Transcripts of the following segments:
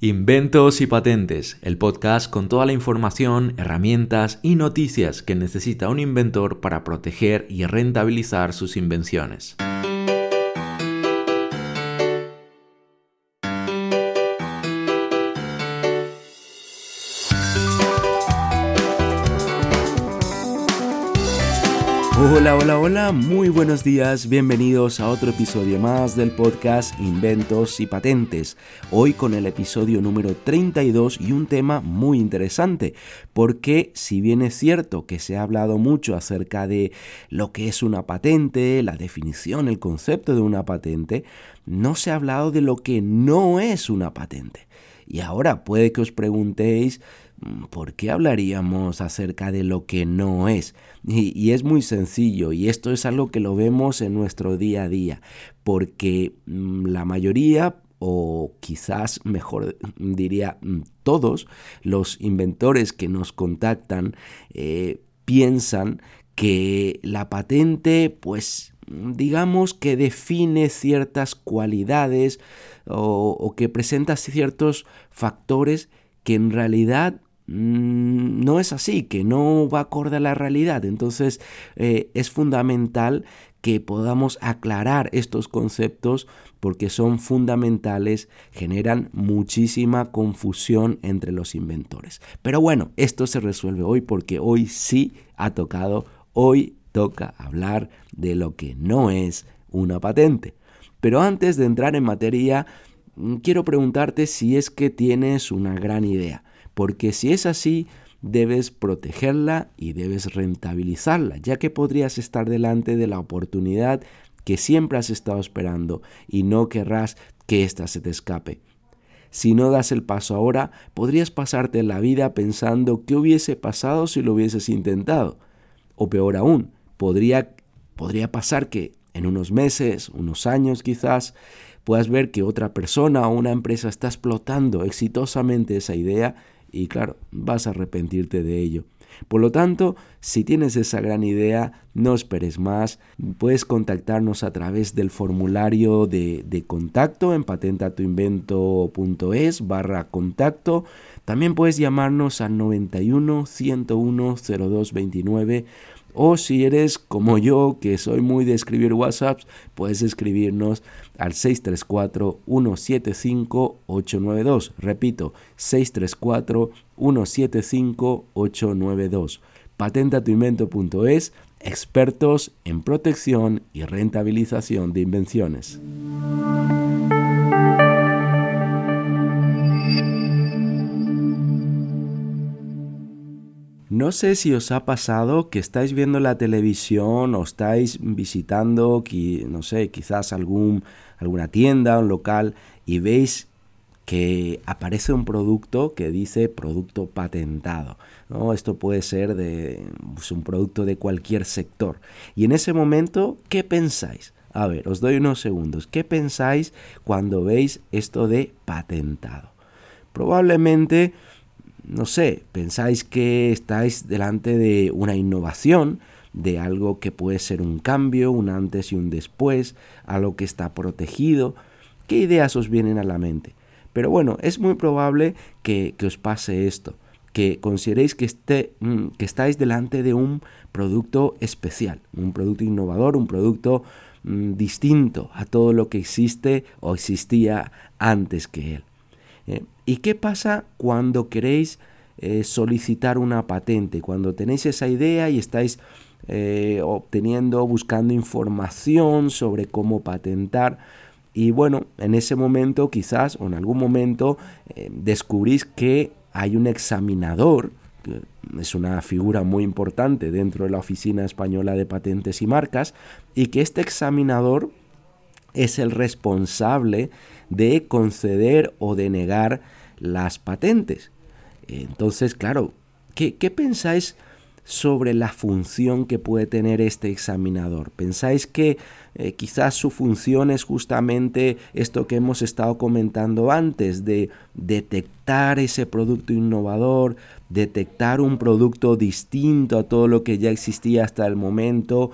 Inventos y Patentes, el podcast con toda la información, herramientas y noticias que necesita un inventor para proteger y rentabilizar sus invenciones. Hola, hola, hola, muy buenos días, bienvenidos a otro episodio más del podcast Inventos y Patentes. Hoy con el episodio número 32 y un tema muy interesante, porque si bien es cierto que se ha hablado mucho acerca de lo que es una patente, la definición, el concepto de una patente, no se ha hablado de lo que no es una patente. Y ahora puede que os preguntéis, ¿por qué hablaríamos acerca de lo que no es? Y, es muy sencillo, y esto es algo que lo vemos en nuestro día a día, porque mm, la mayoría o quizás mejor diría mm, todos los inventores que nos contactan eh, piensan que la patente pues digamos que define ciertas cualidades o, que presenta ciertos factores que en realidad mm, no es así, que no va acorde a la realidad. Entonces eh, es fundamental que podamos aclarar estos conceptos porque son fundamentales, generan muchísima confusión entre los inventores. Pero bueno, esto se resuelve hoy porque hoy sí ha tocado, hoy toca hablar de lo que no es una patente. Pero antes de entrar en materia, mm, quiero preguntarte si es que tienes una gran idea, porque si es así, debes protegerla y debes rentabilizarla, ya que podrías estar delante de la oportunidad que siempre has estado esperando y no querrás que ésta se te escape. Si no das el paso ahora, podrías pasarte la vida pensando qué hubiese pasado si lo hubieses intentado. O peor aún, podría, podría pasar que en unos meses, unos años quizás, puedas ver que otra persona o una empresa está explotando exitosamente esa idea y claro, vas a arrepentirte de ello. Por lo tanto, si tienes esa gran idea, no esperes más. Puedes contactarnos a través del formulario de, de contacto en patentatuinvento.es barra contacto. También puedes llamarnos al 91 101 0229 o si eres como yo, que soy muy de escribir WhatsApps, puedes escribirnos al 634-175-892. Repito, 634-175-892. Patentatuinvento.es, expertos en protección y rentabilización de invenciones. No sé si os ha pasado que estáis viendo la televisión o estáis visitando, no sé, quizás algún, alguna tienda, un local y veis que aparece un producto que dice producto patentado. ¿no? Esto puede ser de, pues, un producto de cualquier sector. Y en ese momento, ¿qué pensáis? A ver, os doy unos segundos. ¿Qué pensáis cuando veis esto de patentado? Probablemente no sé, pensáis que estáis delante de una innovación, de algo que puede ser un cambio, un antes y un después, algo que está protegido. ¿Qué ideas os vienen a la mente? Pero bueno, es muy probable que, os pase esto, que consideréis que, esté, mm, que estáis delante de un producto especial, un producto innovador, un producto mm, distinto a todo lo que existe o existía antes que él. ¿Eh? ¿Y qué pasa cuando queréis eh, solicitar una patente? Cuando tenéis esa idea y estáis eh, obteniendo, buscando información sobre cómo patentar. Y bueno, en ese momento quizás o en algún momento descubrís que hay un examinador, que es una figura muy importante dentro de la Oficina Española de Patentes y Marcas, y que este examinador es el responsable de conceder o denegar las patentes. Entonces, claro, ¿qué, pensáis sobre la función que puede tener este examinador? ¿Pensáis que eh, quizás su función es justamente esto que hemos estado comentando antes, de detectar ese producto innovador, detectar un producto distinto a todo lo que ya existía hasta el momento,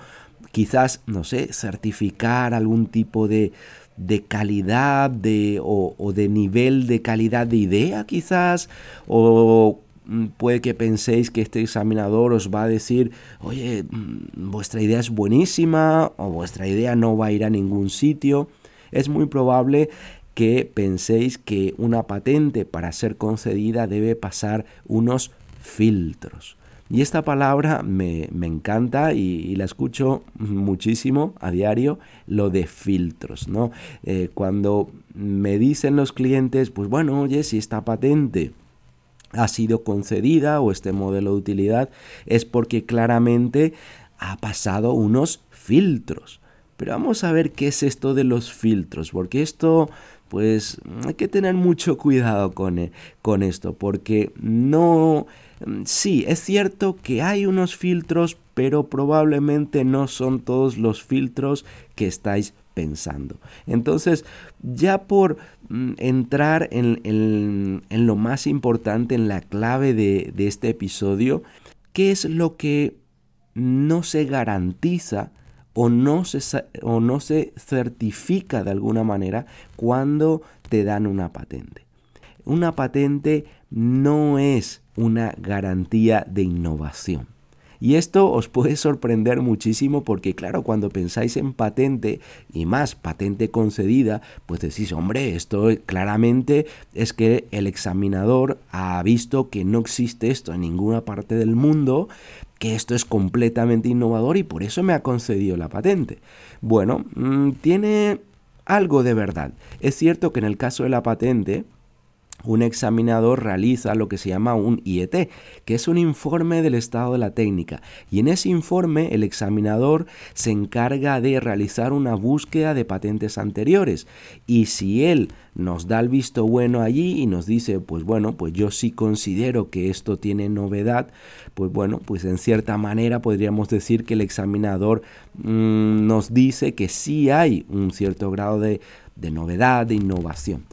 quizás, no sé, certificar algún tipo de, de calidad de, o, o, de nivel de calidad de idea quizás, o mm, puede que penséis que este examinador os va a decir, oye, mm, vuestra idea es buenísima o vuestra idea no va a ir a ningún sitio. Es muy probable que penséis que una patente para ser concedida debe pasar unos filtros. Y esta palabra me, encanta y, la escucho muchísimo a diario, lo de filtros, ¿no? Eh, cuando me dicen los clientes, pues bueno, oye, si esta patente ha sido concedida o este modelo de utilidad, es porque claramente ha pasado unos filtros. Pero vamos a ver qué es esto de los filtros, porque esto pues hay que tener mucho cuidado con, eh, con esto, porque no... Mm, sí, es cierto que hay unos filtros, pero probablemente no son todos los filtros que estáis pensando. Entonces, ya por mm, entrar en, lo más importante, en la clave de, de este episodio, ¿qué es lo que no se garantiza o no, se, o no se certifica de alguna manera cuando te dan una patente. Una patente no es una garantía de innovación. Y esto os puede sorprender muchísimo porque claro, cuando pensáis en patente y más patente concedida, pues decís, hombre, esto claramente es que el examinador ha visto que no existe esto en ninguna parte del mundo, que esto es completamente innovador y por eso me ha concedido la patente. Bueno, mm, tiene algo de verdad. Es cierto que en el caso de la patente, un examinador realiza lo que se llama un IET, que es un informe del estado de la técnica. Y en ese informe el examinador se encarga de realizar una búsqueda de patentes anteriores. Y si él nos da el visto bueno allí y nos dice, pues bueno, pues yo sí considero que esto tiene novedad, pues bueno, pues en cierta manera podríamos decir que el examinador mm, nos dice que sí hay un cierto grado de, de novedad, de innovación.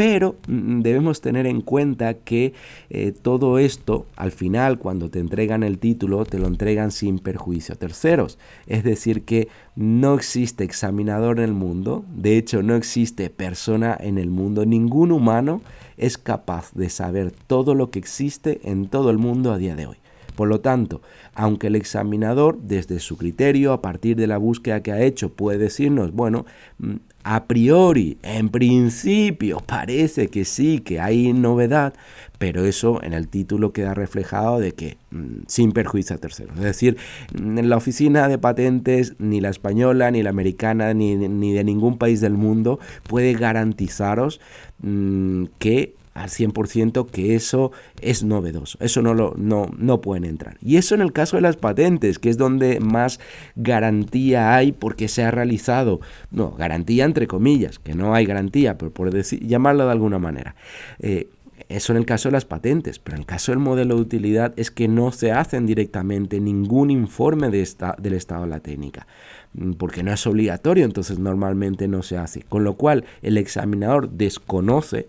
Pero mm, debemos tener en cuenta que eh, todo esto, al final, cuando te entregan el título, te lo entregan sin perjuicio a terceros. Es decir, que no existe examinador en el mundo, de hecho no existe persona en el mundo, ningún humano es capaz de saber todo lo que existe en todo el mundo a día de hoy. Por lo tanto, aunque el examinador, desde su criterio, a partir de la búsqueda que ha hecho, puede decirnos, bueno, mm, a priori, en principio, parece que sí, que hay novedad, pero eso en el título queda reflejado de que mm, sin perjuicio a terceros. Es decir, en la oficina de patentes, ni la española, ni la americana, ni, de ningún país del mundo puede garantizaros mm, que al 100% que eso es novedoso. Eso no, lo, no, no pueden entrar. Y eso en el caso de las patentes, que es donde más garantía hay porque se ha realizado. No, garantía entre comillas, que no hay garantía, pero por decir, llamarlo de alguna manera. Eh, eso en el caso de las patentes, pero en el caso del modelo de utilidad es que no se hacen directamente ningún informe de esta, del estado de la técnica, mm, porque no es obligatorio, entonces normalmente no se hace. Con lo cual el examinador desconoce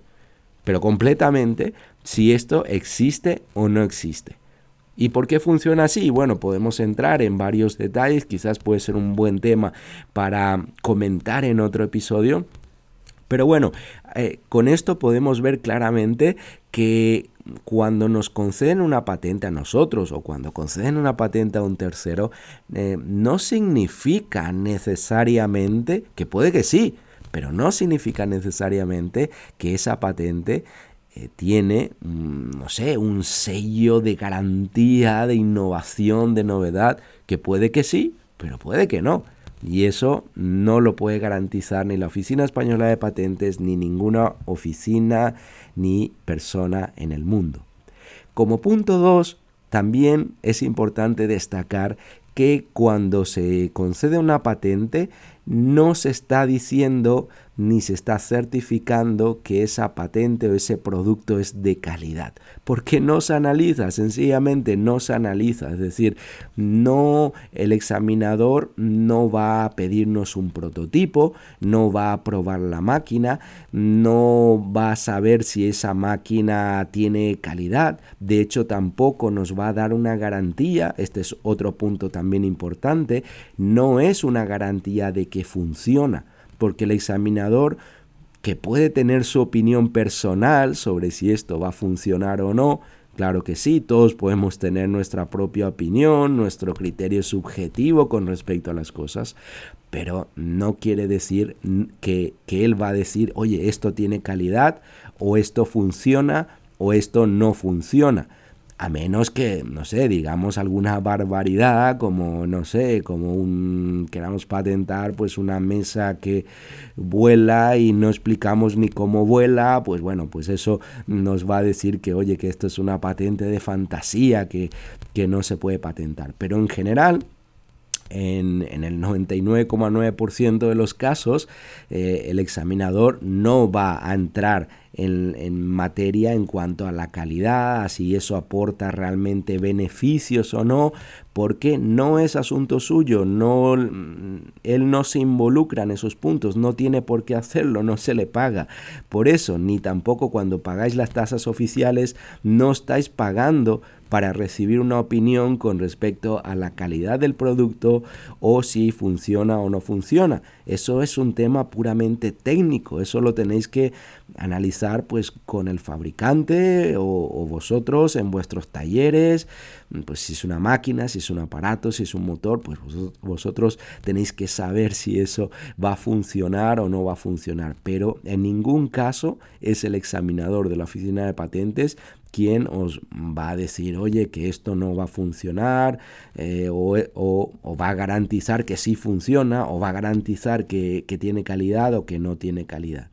pero completamente si esto existe o no existe. ¿Y por qué funciona así? Bueno, podemos entrar en varios detalles, quizás puede ser un buen tema para comentar en otro episodio. Pero bueno, eh, con esto podemos ver claramente que cuando nos conceden una patente a nosotros o cuando conceden una patente a un tercero, eh, no significa necesariamente, que puede que sí, pero no significa necesariamente que esa patente eh, tiene, mm, no sé, un sello de garantía, de innovación, de novedad, que puede que sí, pero puede que no. Y eso no lo puede garantizar ni la Oficina Española de Patentes, ni ninguna oficina, ni persona en el mundo. Como punto 2, también es importante destacar que cuando se concede una patente no se está diciendo ni se está certificando que esa patente o ese producto es de calidad, porque no se analiza, sencillamente no se analiza, es decir, no el examinador no va a pedirnos un prototipo, no va a probar la máquina, no va a saber si esa máquina tiene calidad, de hecho tampoco nos va a dar una garantía, este es otro punto también importante, no es una garantía de que funciona porque el examinador que puede tener su opinión personal sobre si esto va a funcionar o no, Claro que sí, todos podemos tener nuestra propia opinión, nuestro criterio subjetivo con respecto a las cosas, pero no quiere decir que, él va a decir, oye, esto tiene calidad, o esto funciona, o esto no funciona a menos que, no sé, digamos alguna barbaridad, como, no sé, como un, queramos patentar pues una mesa que vuela y no explicamos ni cómo vuela, pues bueno, pues eso nos va a decir que, oye, que esto es una patente de fantasía que, que no se puede patentar. Pero en general, en, en, el 99,9% de los casos, eh, el examinador no va a entrar en, materia en cuanto a la calidad, si eso aporta realmente beneficios o no, porque no es asunto suyo, no, él no se involucra en esos puntos, no tiene por qué hacerlo, no se le paga. Por eso, ni tampoco cuando pagáis las tasas oficiales, no estáis pagando para recibir una opinión con respecto a la calidad del producto o si funciona o no funciona. Eso es un tema puramente técnico, eso lo tenéis que analizar pues con el fabricante o, vosotros en vuestros talleres, pues si es una máquina, si es un aparato, si es un motor, pues vosotros tenéis que saber si eso va a funcionar o no va a funcionar. Pero en ningún caso es el examinador de la oficina de patentes quien os va a decir, oye, que esto no va a funcionar, eh, o, va a garantizar que sí funciona, o va a garantizar que, tiene calidad o que no tiene calidad.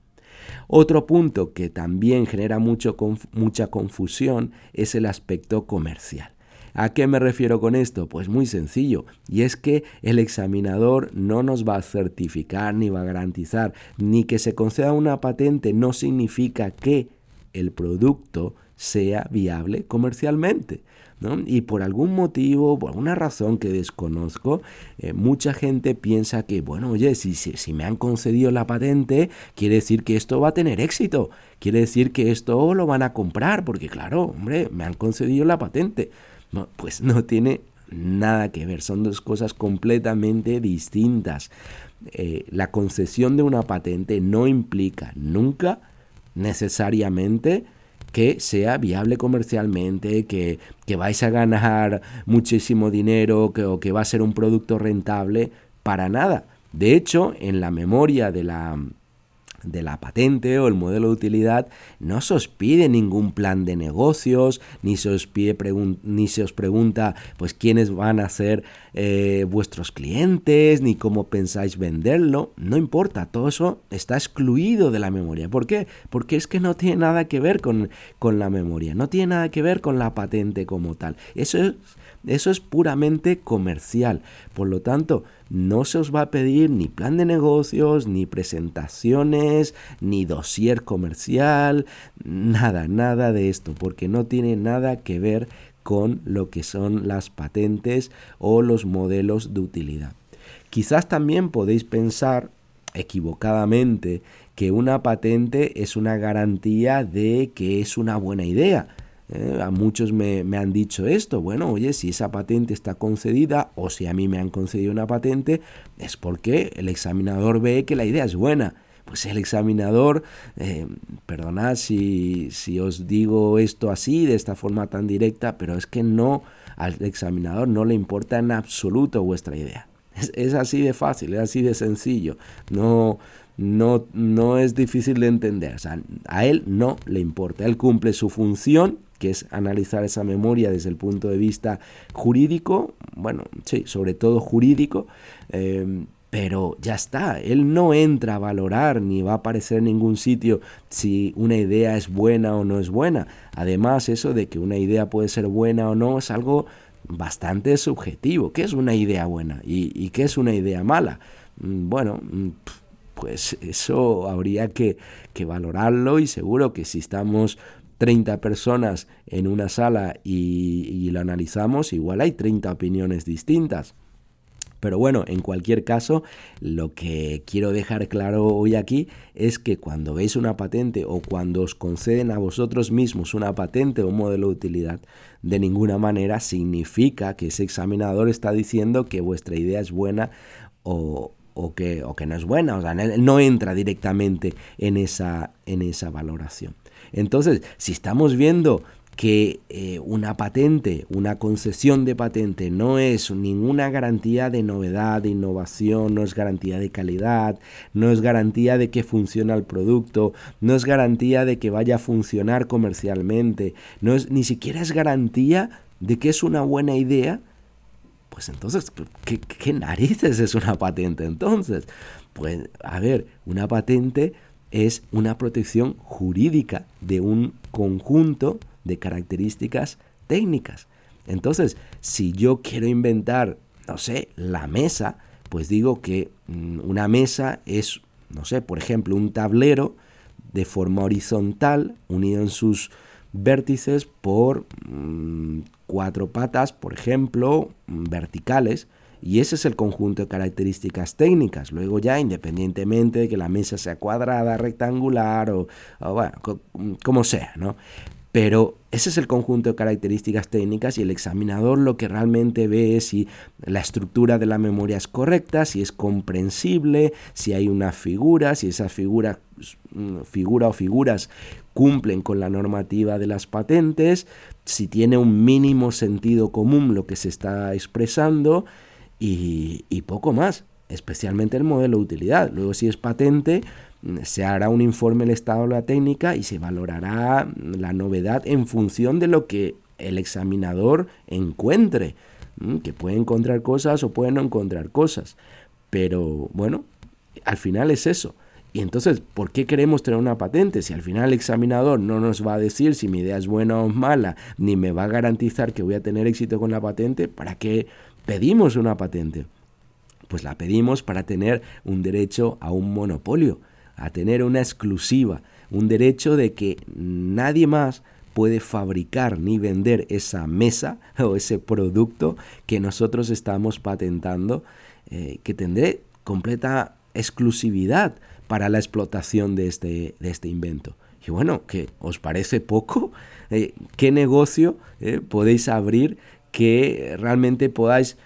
Otro punto que también genera mucho, mucha confusión es el aspecto comercial. ¿A qué me refiero con esto? Pues muy sencillo, y es que el examinador no nos va a certificar ni va a garantizar, ni que se conceda una patente no significa que el producto sea viable comercialmente. Y por algún motivo, por alguna razón que desconozco, eh, mucha gente piensa que, bueno, oye, si, si, me han concedido la patente, quiere decir que esto va a tener éxito, quiere decir que esto lo van a comprar, porque claro, hombre, me han concedido la patente. No, pues no tiene nada que ver, son dos cosas completamente distintas. Eh, la concesión de una patente no implica nunca necesariamente que sea viable comercialmente, que, que vais a ganar muchísimo dinero que, o que va a ser un producto rentable, para nada. De hecho, en la memoria de la, de la patente o el modelo de utilidad no se os pide ningún plan de negocios, ni se os, pide ni se os pregunta pues quiénes van a ser eh, vuestros clientes, ni cómo pensáis venderlo, no importa, todo eso está excluido de la memoria. ¿Por qué? Porque es que no tiene nada que ver con, con la memoria, no tiene nada que ver con la patente como tal. Eso es eso es puramente comercial. Por lo tanto, no se os va a pedir ni plan de negocios, ni presentaciones, ni dossier comercial, nada, nada de esto, porque no tiene nada que ver con lo que son las patentes o los modelos de utilidad. Quizás también podéis pensar equivocadamente que una patente es una garantía de que es una buena idea. Eh, a muchos me, han dicho esto, bueno, oye, si esa patente está concedida o si a mí me han concedido una patente, es porque el examinador ve que la idea es buena. Pues el examinador, eh, perdonad si, si os digo esto así, de esta forma tan directa, pero es que no, al examinador no le importa en absoluto vuestra idea. Es, así de fácil, es así de sencillo. No, no, no es difícil de entender. a él no le importa. Él cumple su función que es analizar esa memoria desde el punto de vista jurídico, bueno, sí, sobre todo jurídico, em, pero ya está, él no entra a valorar ni va a aparecer en ningún sitio si una idea es buena o no es buena. Además, eso de que una idea puede ser buena o no es algo bastante subjetivo. ¿Qué es una idea buena y, qué es una idea mala? Mm, bueno, mm, pues eso habría que, que valorarlo y seguro que si estamos 30 personas en una sala y, lo analizamos, igual hay 30 opiniones distintas. Pero bueno, en cualquier caso, lo que quiero dejar claro hoy aquí es que cuando veis una patente o cuando os conceden a vosotros mismos una patente o un modelo de utilidad, de ninguna manera significa que ese examinador está diciendo que vuestra idea es buena o, que, no es buena, o sea, no entra directamente en esa valoración. Entonces, si estamos viendo que eh, una patente, una concesión de patente no es ninguna garantía de novedad, de innovación, no es garantía de calidad, no es garantía de que funcione el producto, no es garantía de que vaya a funcionar comercialmente, no es ni siquiera es garantía de que es una buena idea, pues entonces, ¿qué, qué narices es una patente entonces? Pues, a ver, una patente es una protección jurídica de un conjunto de características técnicas. Entonces, si yo quiero inventar, no sé, la mesa, pues digo que mm, una mesa es, no sé, por ejemplo, un tablero de forma horizontal unido en sus vértices por mm, cuatro patas, por ejemplo, mm, verticales, y ese es el conjunto de características técnicas. Luego ya, independientemente de que la mesa sea cuadrada, rectangular o, bueno, como sea, ¿no? Pero ese es el conjunto de características técnicas y el examinador lo que realmente ve es si la estructura de la memoria es correcta, si es comprensible, si hay una figura, si esa figura, mm, figura o figuras cumplen con la normativa de las patentes, si tiene un mínimo sentido común lo que se está expresando y, y poco más, especialmente el modelo de utilidad. Luego si es patente, se hará un informe del estado de la técnica y se valorará la novedad en función de lo que el examinador encuentre, que puede encontrar cosas o puede no encontrar cosas. Pero bueno, al final es eso. Y entonces, ¿por qué queremos tener una patente? Si al final el examinador no nos va a decir si mi idea es buena o mala, ni me va a garantizar que voy a tener éxito con la patente, ¿para qué pedimos una patente? Pues la pedimos para tener un derecho a un monopolio a tener una exclusiva, un derecho de que nadie más puede fabricar ni vender esa mesa o ese producto que nosotros estamos patentando, eh, que tendré completa exclusividad para la explotación de este, de este invento. Y bueno, ¿qué os parece poco? Eh, ¿Qué negocio eh, podéis abrir que realmente podáis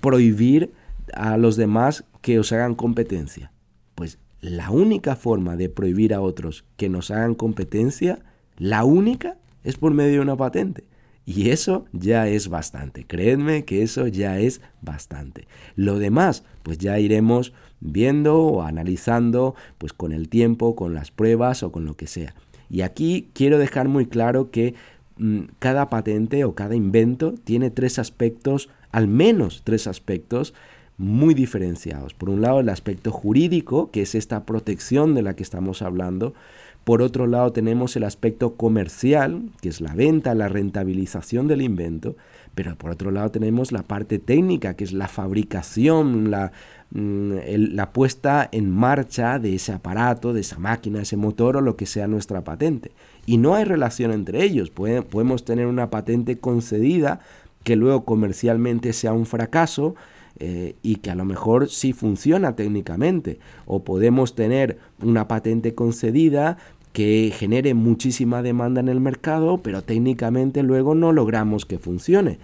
prohibir a los demás que os hagan competencia? Pues la única forma de prohibir a otros que nos hagan competencia, la única, es por medio de una patente. Y eso ya es bastante. Creedme que eso ya es bastante. Lo demás, pues ya iremos viendo o analizando, pues con el tiempo, con las pruebas o con lo que sea. Y aquí quiero dejar muy claro que cada patente o cada invento tiene tres aspectos, al menos tres aspectos muy diferenciados. Por un lado, el aspecto jurídico, que es esta protección de la que estamos hablando. Por otro lado, tenemos el aspecto comercial, que es la venta, la rentabilización del invento. Pero por otro lado, tenemos la parte técnica, que es la fabricación, la, mm, la puesta en marcha de ese aparato, de esa máquina, ese motor o lo que sea nuestra patente. Y no hay relación entre ellos. podemos tener una patente concedida que luego comercialmente sea un fracaso eh, y que a lo mejor sí funciona técnicamente. O podemos tener una patente concedida que genere muchísima demanda en el mercado, pero técnicamente luego no logramos que funcione.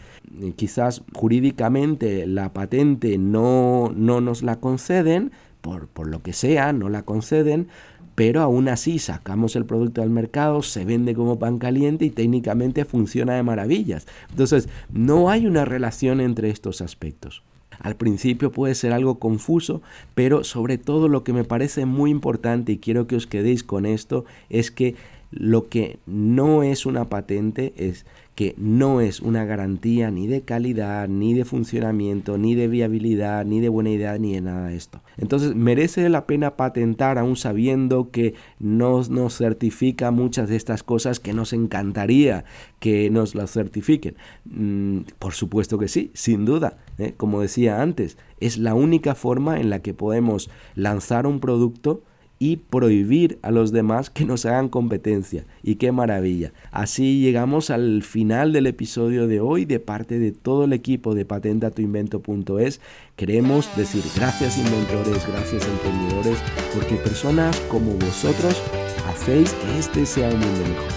Quizás jurídicamente la patente no, no nos la conceden, por, por lo que sea, no la conceden, pero aún así sacamos el producto al mercado, se vende como pan caliente y técnicamente funciona de maravillas. Entonces, no hay una relación entre estos aspectos. Al principio puede ser algo confuso, pero sobre todo lo que me parece muy importante y quiero que os quedéis con esto es que lo que no es una patente es que no es una garantía ni de calidad, ni de funcionamiento, ni de viabilidad, ni de buena idea, ni de nada de esto. Entonces, ¿merece la pena patentar aún sabiendo que no nos certifica muchas de estas cosas que nos encantaría que nos las certifiquen? Mm, por supuesto que sí, sin duda. ¿eh? Como decía antes, es la única forma en la que podemos lanzar un producto y prohibir a los demás que nos hagan competencia. Y qué maravilla. Así llegamos al final del episodio de hoy de parte de todo el equipo de patentatuinvento.es. Queremos decir gracias inventores, gracias emprendedores, porque personas como vosotros hacéis que este sea un mundo mejor.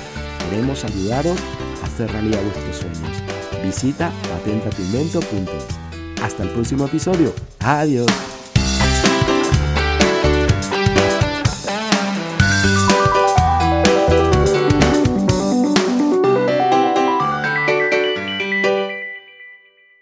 Queremos ayudaros a hacer realidad vuestros sueños. Visita patentatuinvento.es. Hasta el próximo episodio. Adiós.